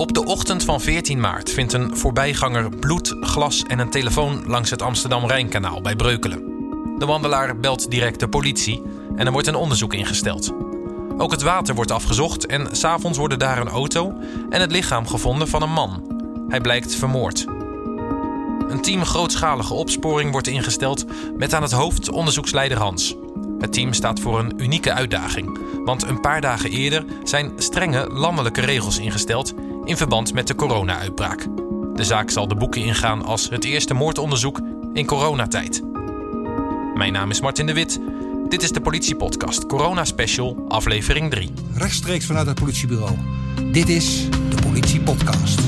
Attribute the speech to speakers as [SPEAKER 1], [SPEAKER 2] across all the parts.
[SPEAKER 1] Op de ochtend van 14 maart vindt een voorbijganger bloed, glas en een telefoon langs het Amsterdam-Rijnkanaal bij Breukelen. De wandelaar belt direct de politie en er wordt een onderzoek ingesteld. Ook het water wordt afgezocht en s'avonds worden daar een auto en het lichaam gevonden van een man. Hij blijkt vermoord. Een team grootschalige opsporing wordt ingesteld met aan het hoofd onderzoeksleider Hans. Het team staat voor een unieke uitdaging, want een paar dagen eerder zijn strenge landelijke regels ingesteld in verband met de corona-uitbraak. De zaak zal de boeken ingaan als het eerste moordonderzoek in coronatijd. Mijn naam is Martin de Wit. Dit is de Politiepodcast Corona Special, aflevering 3.
[SPEAKER 2] Rechtstreeks vanuit het politiebureau. Dit is de Politiepodcast.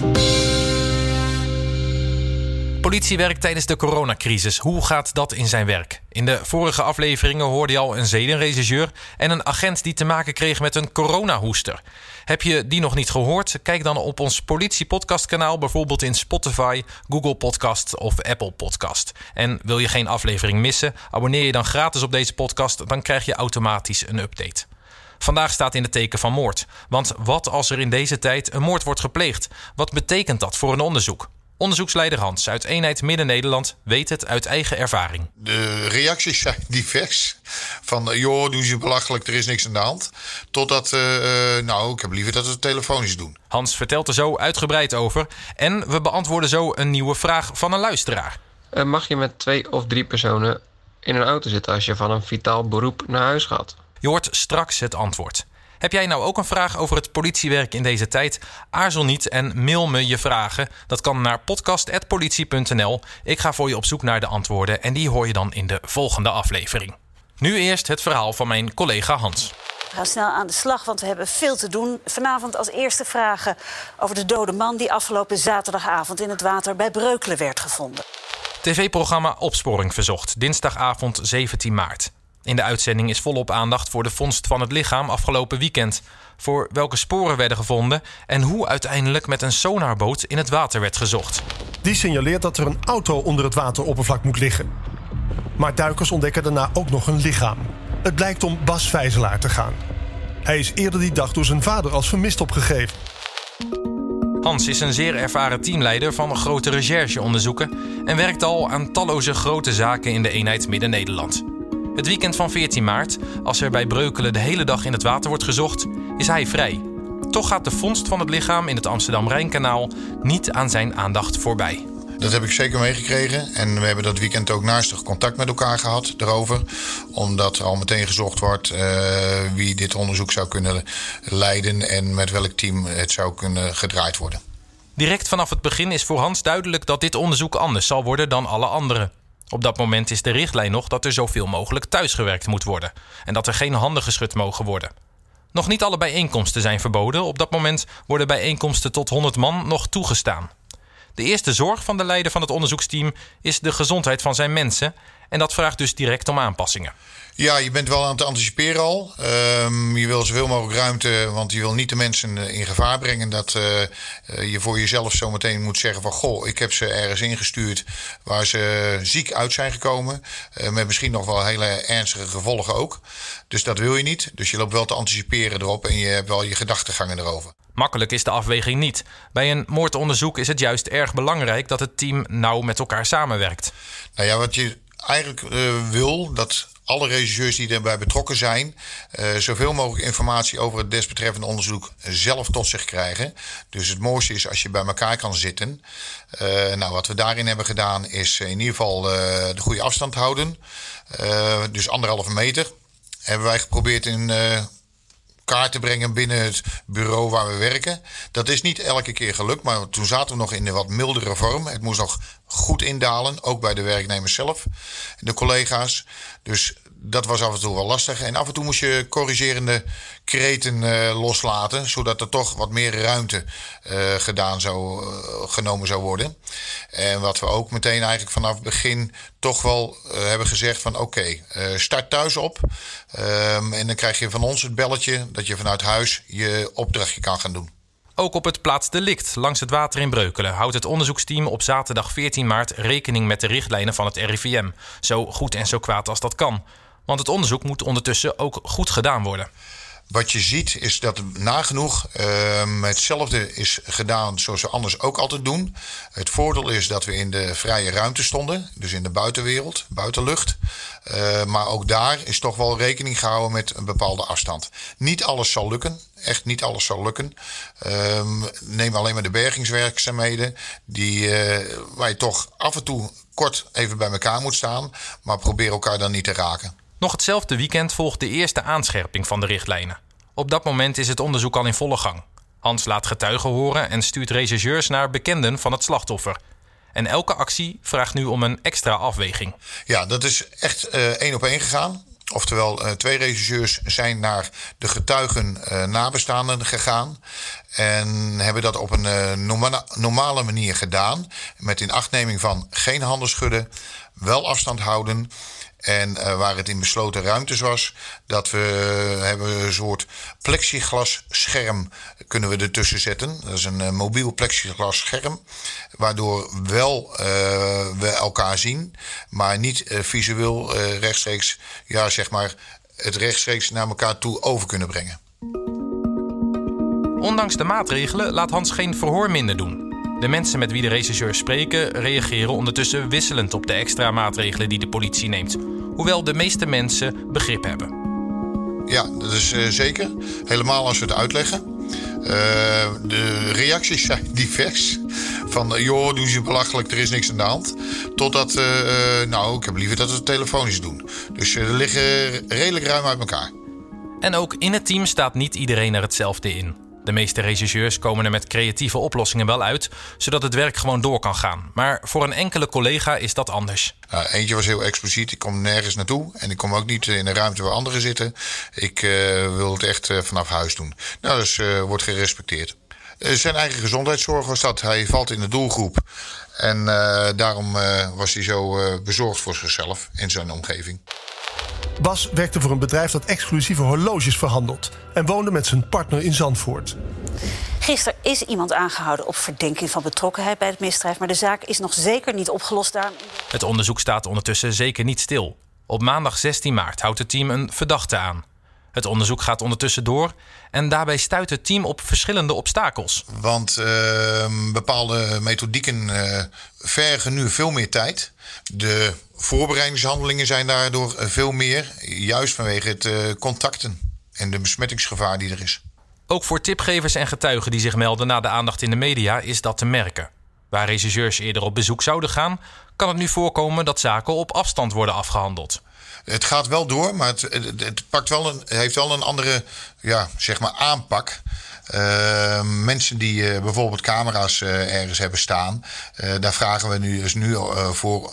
[SPEAKER 1] Politiewerk tijdens de coronacrisis. Hoe gaat dat in zijn werk? In de vorige afleveringen hoorde je al een zedenregisseur en een agent die te maken kreeg met een coronahoester. Heb je die nog niet gehoord? Kijk dan op ons politiepodcastkanaal, bijvoorbeeld in Spotify, Google Podcast of Apple Podcast. En wil je geen aflevering missen? Abonneer je dan gratis op deze podcast, dan krijg je automatisch een update. Vandaag staat in het teken van moord. Want wat als er in deze tijd een moord wordt gepleegd? Wat betekent dat voor een onderzoek? Onderzoeksleider Hans uit Eenheid Midden-Nederland weet het uit eigen ervaring.
[SPEAKER 3] De reacties zijn divers. Van eh, joh, doen ze belachelijk, er is niks aan de hand. Totdat, uh, nou, ik heb liever dat we het telefonisch doen.
[SPEAKER 1] Hans vertelt er zo uitgebreid over. En we beantwoorden zo een nieuwe vraag van een luisteraar.
[SPEAKER 4] mag je met twee of drie personen in een auto zitten als je van een vitaal beroep naar huis gaat?
[SPEAKER 1] Je hoort straks het antwoord. Heb jij nou ook een vraag over het politiewerk in deze tijd? Aarzel niet en mail me je vragen. Dat kan naar podcast.politie.nl. Ik ga voor je op zoek naar de antwoorden en die hoor je dan in de volgende aflevering. Nu eerst het verhaal van mijn collega Hans.
[SPEAKER 5] We gaan snel aan de slag, want we hebben veel te doen. Vanavond als eerste vragen over de dode man die afgelopen zaterdagavond in het water bij Breukelen werd gevonden.
[SPEAKER 1] TV-programma Opsporing Verzocht, dinsdagavond 17 maart. In de uitzending is volop aandacht voor de vondst van het lichaam afgelopen weekend. Voor welke sporen werden gevonden en hoe uiteindelijk met een sonarboot in het water werd gezocht.
[SPEAKER 6] Die signaleert dat er een auto onder het wateroppervlak moet liggen. Maar duikers ontdekken daarna ook nog een lichaam. Het blijkt om Bas Vijzelaar te gaan. Hij is eerder die dag door zijn vader als vermist opgegeven.
[SPEAKER 1] Hans is een zeer ervaren teamleider van grote rechercheonderzoeken en werkt al aan talloze grote zaken in de eenheid Midden-Nederland. Het weekend van 14 maart, als er bij Breukelen de hele dag in het water wordt gezocht, is hij vrij. Toch gaat de vondst van het lichaam in het Amsterdam-Rijnkanaal niet aan zijn aandacht voorbij.
[SPEAKER 3] Dat heb ik zeker meegekregen. En we hebben dat weekend ook naastig contact met elkaar gehad erover. Omdat er al meteen gezocht wordt uh, wie dit onderzoek zou kunnen leiden en met welk team het zou kunnen gedraaid worden.
[SPEAKER 1] Direct vanaf het begin is voor Hans duidelijk dat dit onderzoek anders zal worden dan alle andere. Op dat moment is de richtlijn nog dat er zoveel mogelijk thuisgewerkt moet worden en dat er geen handen geschud mogen worden. Nog niet alle bijeenkomsten zijn verboden. Op dat moment worden bijeenkomsten tot 100 man nog toegestaan. De eerste zorg van de leider van het onderzoeksteam is de gezondheid van zijn mensen en dat vraagt dus direct om aanpassingen.
[SPEAKER 3] Ja, je bent wel aan het anticiperen al. Um, je wil zoveel mogelijk ruimte, want je wil niet de mensen eh, in gevaar brengen. Dat uh, je voor jezelf zometeen moet zeggen van... goh, ik heb ze ergens ingestuurd waar ze ziek uit zijn gekomen. Uh, met misschien nog wel hele ernstige gevolgen ook. Dus dat wil je niet. Dus je loopt wel te anticiperen erop en je hebt wel je gedachtegangen erover.
[SPEAKER 1] Makkelijk is de afweging niet. Bij een moordonderzoek is het juist erg belangrijk dat het team nauw met elkaar samenwerkt.
[SPEAKER 3] Nou ja, wat je eigenlijk uh, wil, dat alle regisseurs die erbij betrokken zijn, uh, zoveel mogelijk informatie over het desbetreffende onderzoek zelf tot zich krijgen. Dus het mooiste is als je bij elkaar kan zitten. Uh, nou, wat we daarin hebben gedaan is in ieder geval de goede afstand houden. dus anderhalve meter. Hebben wij geprobeerd in kaart te brengen binnen het bureau waar we werken. Dat is niet elke keer gelukt, maar toen zaten we nog in een wat mildere vorm. Het moest nog goed indalen, ook bij de werknemers zelf, de collega's. Dus dat was af en toe wel lastig. En af en toe moest je corrigerende kreten uh, loslaten, zodat er toch wat meer ruimte uh, gedaan zou, uh, genomen zou worden. En wat we ook meteen eigenlijk vanaf het begin toch wel hebben gezegd van oké, start thuis op. Um, en dan krijg je van ons het belletje dat je vanuit huis je opdrachtje kan gaan doen.
[SPEAKER 1] Ook op het plaatsdelict langs het water in Breukelen houdt het onderzoeksteam op zaterdag 14 maart rekening met de richtlijnen van het RIVM. Zo goed en zo kwaad als dat kan. Want het onderzoek moet ondertussen ook goed gedaan worden.
[SPEAKER 3] Wat je ziet is dat nagenoeg uh, hetzelfde is gedaan zoals we anders ook altijd doen. Het voordeel is dat we in de vrije ruimte stonden, dus in de buitenwereld, buitenlucht. Uh, maar ook daar is toch wel rekening gehouden met een bepaalde afstand. Niet alles zal lukken, echt niet alles zal lukken. Uh, neem alleen maar de bergingswerkzaamheden, die, uh, waar je toch af en toe kort even bij elkaar moet staan, maar probeer elkaar dan niet te raken.
[SPEAKER 1] Nog hetzelfde weekend volgt de eerste aanscherping van de richtlijnen. Op dat moment is het onderzoek al in volle gang. Hans laat getuigen horen en stuurt rechercheurs naar bekenden van het slachtoffer. En elke actie vraagt nu om een extra afweging.
[SPEAKER 3] Ja, dat is echt uh, één op één gegaan. Oftewel, uh, twee regisseurs zijn naar de getuigen uh, nabestaanden gegaan. En hebben dat op een normale manier gedaan. Met inachtneming van geen handen schudden, wel afstand houden. En uh, waar het in besloten ruimtes was, dat we uh, hebben een soort plexiglas scherm kunnen we ertussen zetten. Dat is een uh, mobiel plexiglas scherm, waardoor wel we elkaar zien, maar niet visueel rechtstreeks, ja zeg maar, het rechtstreeks naar elkaar toe over kunnen brengen.
[SPEAKER 1] Ondanks de maatregelen laat Hans geen verhoor minder doen. De mensen met wie de rechercheurs spreken reageren ondertussen wisselend op de extra maatregelen die de politie neemt. Hoewel de meeste mensen begrip hebben.
[SPEAKER 3] Ja, dat is uh, zeker. Helemaal als we het uitleggen. Uh, de reacties zijn divers. Van, uh, joh, doen ze belachelijk, er is niks aan de hand. Totdat, nou, ik heb liever dat we het telefonisch doen. Dus er liggen redelijk ruim uit elkaar.
[SPEAKER 1] En ook in het team staat niet iedereen er hetzelfde in. De meeste regisseurs komen er met creatieve oplossingen wel uit, zodat het werk gewoon door kan gaan. Maar voor een enkele collega is dat anders.
[SPEAKER 3] Eentje was heel expliciet. Ik kom nergens naartoe en ik kom ook niet in een ruimte waar anderen zitten. Ik uh, wil het echt uh, vanaf huis doen. Nou, dus wordt gerespecteerd. zijn eigen gezondheidszorg was dat. Hij valt in de doelgroep. En daarom was hij zo bezorgd voor zichzelf en zijn omgeving.
[SPEAKER 6] Bas werkte voor een bedrijf dat exclusieve horloges verhandelt en woonde met zijn partner in Zandvoort.
[SPEAKER 5] Gisteren is iemand aangehouden op verdenking van betrokkenheid bij het misdrijf, maar de zaak is nog zeker niet opgelost. Daarom...
[SPEAKER 1] Het onderzoek staat ondertussen zeker niet stil. Op maandag 16 maart houdt het team een verdachte aan. Het onderzoek gaat ondertussen door en daarbij stuit het team op verschillende obstakels.
[SPEAKER 3] Want uh, bepaalde methodieken uh, vergen nu veel meer tijd. De voorbereidingshandelingen zijn daardoor veel meer, juist vanwege het uh, contacten en de besmettingsgevaar die er is.
[SPEAKER 1] Ook voor tipgevers en getuigen die zich melden na de aandacht in de media is dat te merken. Waar regisseurs eerder op bezoek zouden gaan, kan het nu voorkomen dat zaken op afstand worden afgehandeld.
[SPEAKER 3] Het gaat wel door, maar het, het, pakt wel een, heeft wel een andere ja, zeg maar aanpak. Uh, mensen die uh, bijvoorbeeld camera's uh, ergens hebben staan, daar vragen we nu dus nu voor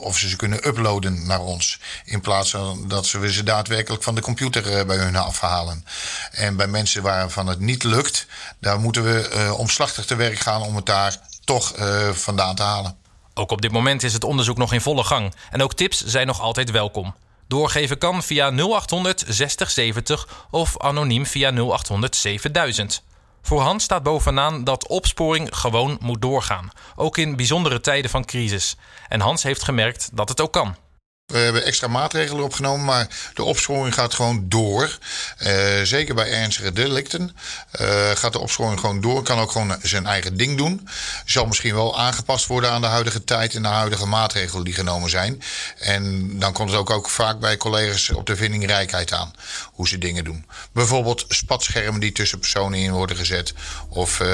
[SPEAKER 3] of ze ze kunnen uploaden naar ons. In plaats van dat we ze daadwerkelijk van de computer bij hun afhalen. En bij mensen waarvan het niet lukt, daar moeten we omslachtig te werk gaan om het daar toch vandaan te halen.
[SPEAKER 1] Ook op dit moment is het onderzoek nog in volle gang en ook tips zijn nog altijd welkom. Doorgeven kan via 0800 6070 of anoniem via 0800 7000. Voor Hans staat bovenaan dat opsporing gewoon moet doorgaan, ook in bijzondere tijden van crisis. En Hans heeft gemerkt dat het ook kan.
[SPEAKER 3] We hebben extra maatregelen opgenomen, maar de opsporing gaat gewoon door. Uh, zeker bij ernstige delicten uh, gaat de opsporing gewoon door. Kan ook gewoon zijn eigen ding doen. Zal misschien wel aangepast worden aan de huidige tijd en de huidige maatregelen die genomen zijn. En dan komt het ook, ook vaak bij collega's op de vindingrijkheid aan hoe ze dingen doen. Bijvoorbeeld spatschermen die tussen personen in worden gezet, of uh,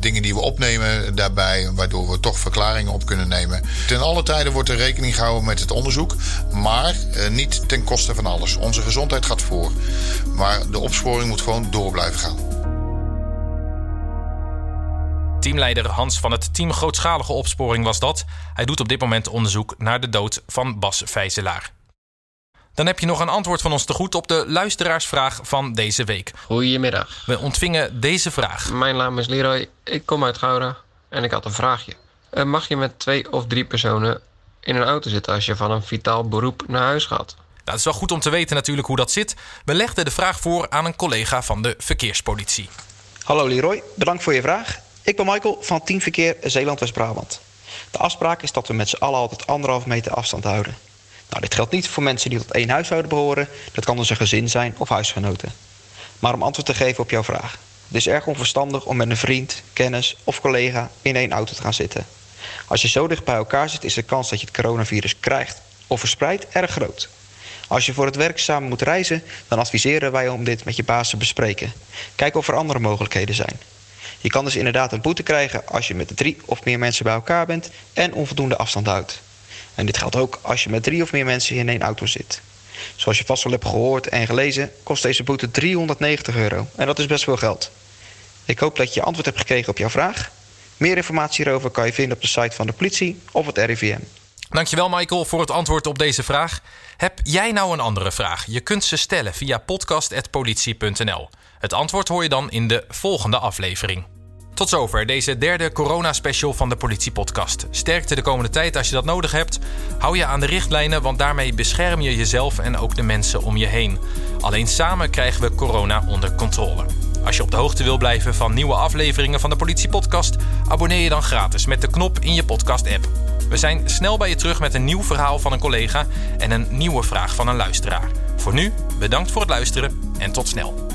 [SPEAKER 3] dingen die we opnemen daarbij, waardoor we toch verklaringen op kunnen nemen. Ten alle tijden wordt er rekening gehouden met het onderzoek, maar uh, niet ten koste van alles. Onze gezondheid gaat voor, maar de opsporing moet gewoon door blijven gaan.
[SPEAKER 1] Teamleider Hans van het team Grootschalige Opsporing was dat. Hij doet op dit moment onderzoek naar de dood van Bas Vijzelaar. Dan heb je nog een antwoord van ons te goed op de luisteraarsvraag van deze week.
[SPEAKER 4] Goedemiddag.
[SPEAKER 1] We ontvingen deze vraag.
[SPEAKER 4] Mijn naam is Leroy, ik kom uit Gouda en ik had een vraagje. Uh, mag je met twee of drie personen in een auto zitten als je van een vitaal beroep naar huis gaat?
[SPEAKER 1] Nou, het is wel goed om te weten natuurlijk hoe dat zit. We legden de vraag voor aan een collega van de verkeerspolitie.
[SPEAKER 7] Hallo Leroy, bedankt voor je vraag. Ik ben Michael van Team Verkeer Zeeland-West-Brabant. De afspraak is dat we met z'n allen altijd anderhalf meter afstand houden. Nou, dit geldt niet voor mensen die tot één huishouden behoren. Dat kan dus een gezin zijn of huisgenoten. Maar om antwoord te geven op jouw vraag. Het is erg onverstandig om met een vriend, kennis of collega in één auto te gaan zitten. Als je zo dicht bij elkaar zit, is de kans dat je het coronavirus krijgt of verspreidt erg groot. Als je voor het werk samen moet reizen, dan adviseren wij om dit met je baas te bespreken. Kijk of er andere mogelijkheden zijn. Je kan dus inderdaad een boete krijgen als je met drie of meer mensen bij elkaar bent en onvoldoende afstand houdt. En dit geldt ook als je met drie of meer mensen in één auto zit. Zoals je vast wel hebt gehoord en gelezen, kost deze boete 390 euro. En dat is best veel geld. Ik hoop dat je antwoord hebt gekregen op jouw vraag. Meer informatie hierover kan je vinden op de site van de politie of het RIVM.
[SPEAKER 1] Dankjewel Michael voor het antwoord op deze vraag. Heb jij nou een andere vraag? Je kunt ze stellen via podcast.politie.nl. Het antwoord hoor je dan in de volgende aflevering. Tot zover deze derde corona-special van de Politiepodcast. Sterkte de komende tijd als je dat nodig hebt. Hou je aan de richtlijnen, want daarmee bescherm je jezelf en ook de mensen om je heen. Alleen samen krijgen we corona onder controle. Als je op de hoogte wil blijven van nieuwe afleveringen van de Politiepodcast, abonneer je dan gratis met de knop in je podcast-app. We zijn snel bij je terug met een nieuw verhaal van een collega en een nieuwe vraag van een luisteraar. Voor nu, bedankt voor het luisteren en tot snel.